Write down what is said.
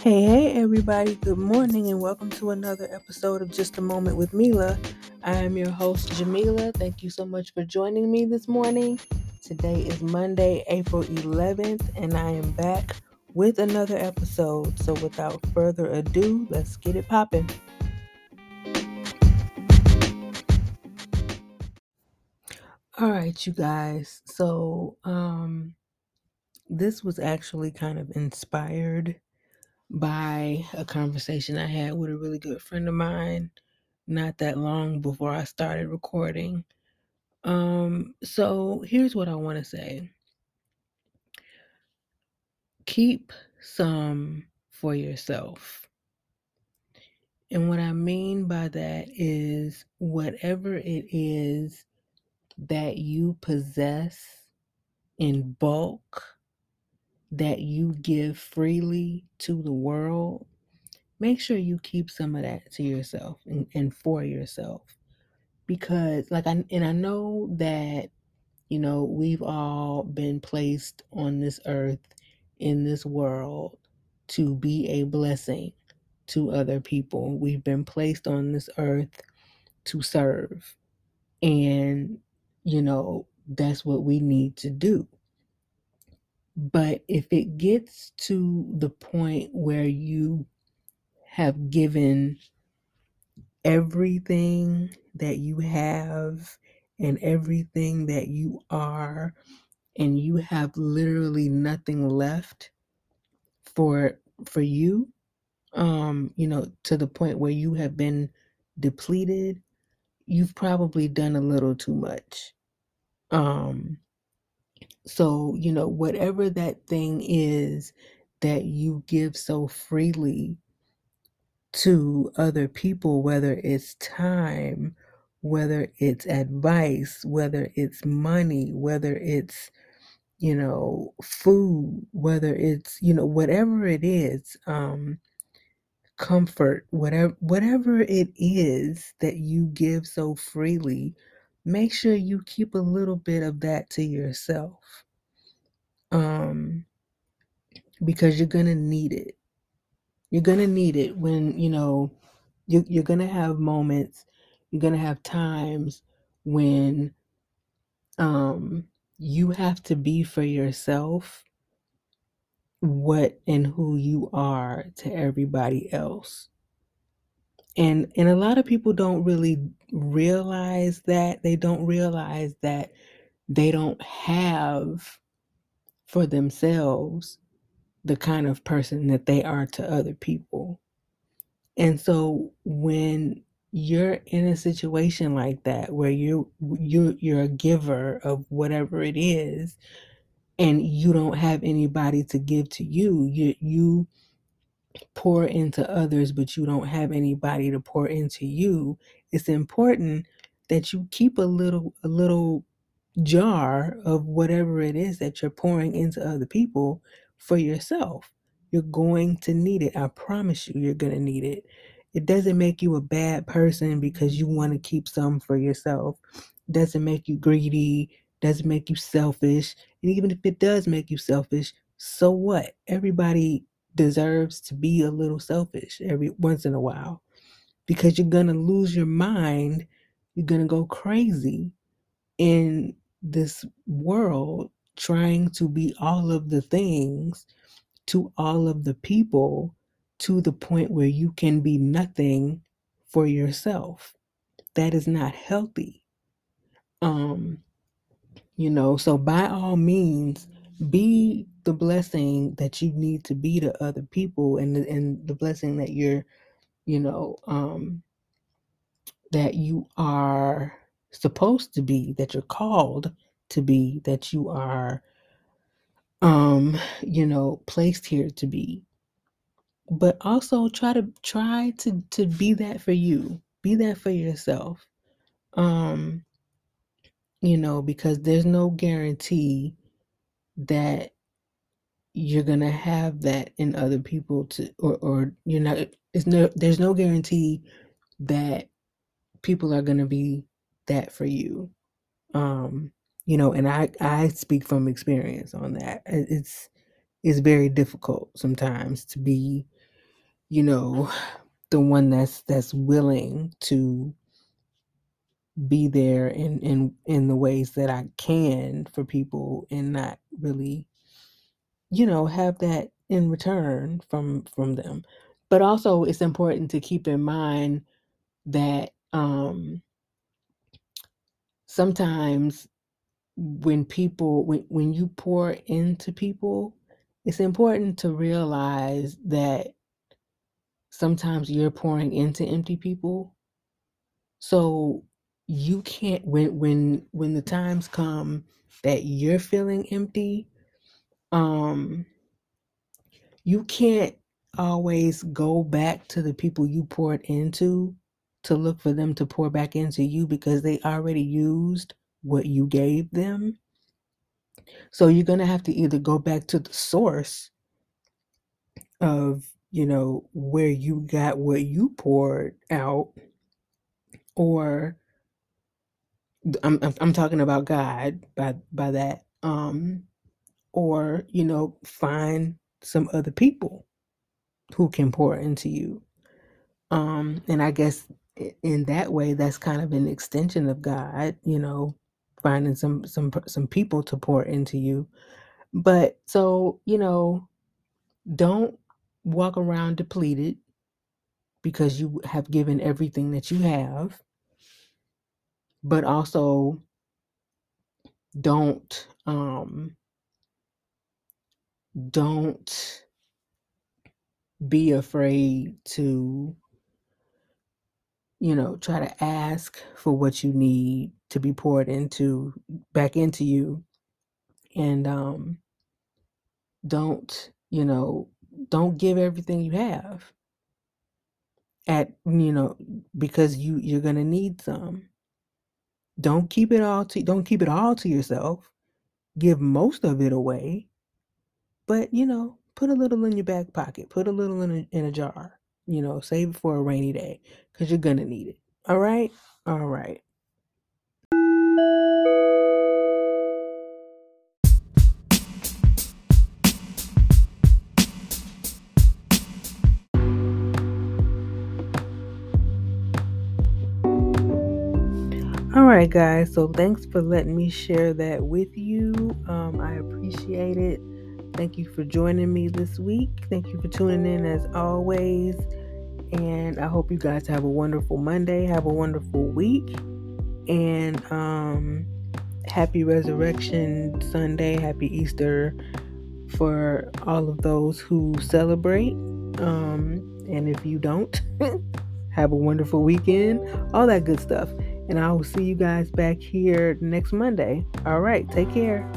Hey, hey, everybody. Good morning, and welcome to another episode of Just a Moment with Mila. I am your host, Jamila. Thank you so much for joining me this morning. Today is Monday, April 11th, and I am back with another episode. So, without further ado, let's get it popping. All right, you guys. So, um, this was actually kind of inspired by a conversation I had with a really good friend of mine not that long before I started recording. Um, so here's what I want to say. Keep some for yourself. And what I mean by that is whatever it is that you possess in bulk that you give freely to the world, make sure you keep some of that to yourself and, and for yourself. Because, like, I and I know that, you know, we've all been placed on this earth, in this world, to be a blessing to other people. We've been placed on this earth to serve. And, you know, that's what we need to do. But if it gets to the point where you have given everything that you have and everything that you are, and you have literally nothing left for for you, um, you know, to the point where you have been depleted, you've probably done a little too much. Um, so, you know, whatever that thing is that you give so freely to other people, whether it's time, whether it's advice, whether it's money, whether it's, you know, food, whether it's, you know, whatever it is, um, comfort, whatever whatever it is that you give so freely, make sure you keep a little bit of that to yourself. Um because you're to need it. You're to need it when, you know, you, you're to have moments, you're to have times when um, you have to be for yourself what and who you are to everybody else. And and a lot of people don't really realize that. They don't realize that they don't have for themselves the kind of person that they are to other people. And so when you're in a situation like that where you you you're a giver of whatever it is and you don't have anybody to give to you, you you pour into others but you don't have anybody to pour into you, it's important that you keep a little a little jar of whatever it is that you're pouring into other people for yourself. You're going to need it. I promise you, you're going to need it. It doesn't make you a bad person because you want to keep some for yourself. It doesn't make you greedy, doesn't make you selfish. And even if it does make you selfish, so what? Everybody deserves to be a little selfish every once in a while because you're going to lose your mind. You're going to go crazy in this world trying to be all of the things to all of the people to the point where you can be nothing for yourself. That is not healthy. Um, you know, so by all means, be the blessing that you need to be to other people and and the blessing that you're, you know, um, that you are supposed to be, that you're called to be, that you are, um, you know, placed here to be. But also try to try to to be that for you. Be that for yourself. Um, you know, because there's no guarantee that you're gonna have that in other people to or or you're not it's no there's no guarantee that people are gonna be that for you um you know and i i speak from experience on that. It's it's very difficult sometimes to be you know, the one that's that's willing to be there in in in the ways that I can for people and not really you know have that in return from from them. But also it's important to keep in mind that um sometimes when people when when you pour into people it's important to realize that sometimes you're pouring into empty people. So you can't when when when the times come that you're feeling empty um you can't always go back to the people you poured into to look for them to pour back into you because they already used what you gave them. So you're going to have to either go back to the source of you know where you got what you poured out or I'm I'm talking about God by by that um or you know find some other people who can pour into you. Um and I guess in that way that's kind of an extension of God you know finding some some some people to pour into you. But so you know don't walk around depleted because you have given everything that you have but also don't um don't be afraid to you know try to ask for what you need to be poured into back into you and um don't you know don't give everything you have at you know because you you're going to need some. Don't keep it all to don't keep it all to yourself. Give most of it away but you know put a little in your back pocket put a little in a, in a jar you know save it for a rainy day because you're gonna need it all right all right all right guys so thanks for letting me share that with you. Um, i appreciate it. Thank you for joining me this week. Thank you for tuning in as always and i hope you guys have a wonderful monday have a wonderful week and um happy resurrection sunday happy easter for all of those who celebrate um and if you don't have a wonderful weekend all that good stuff and I will see you guys back here next Monday. All right, take care.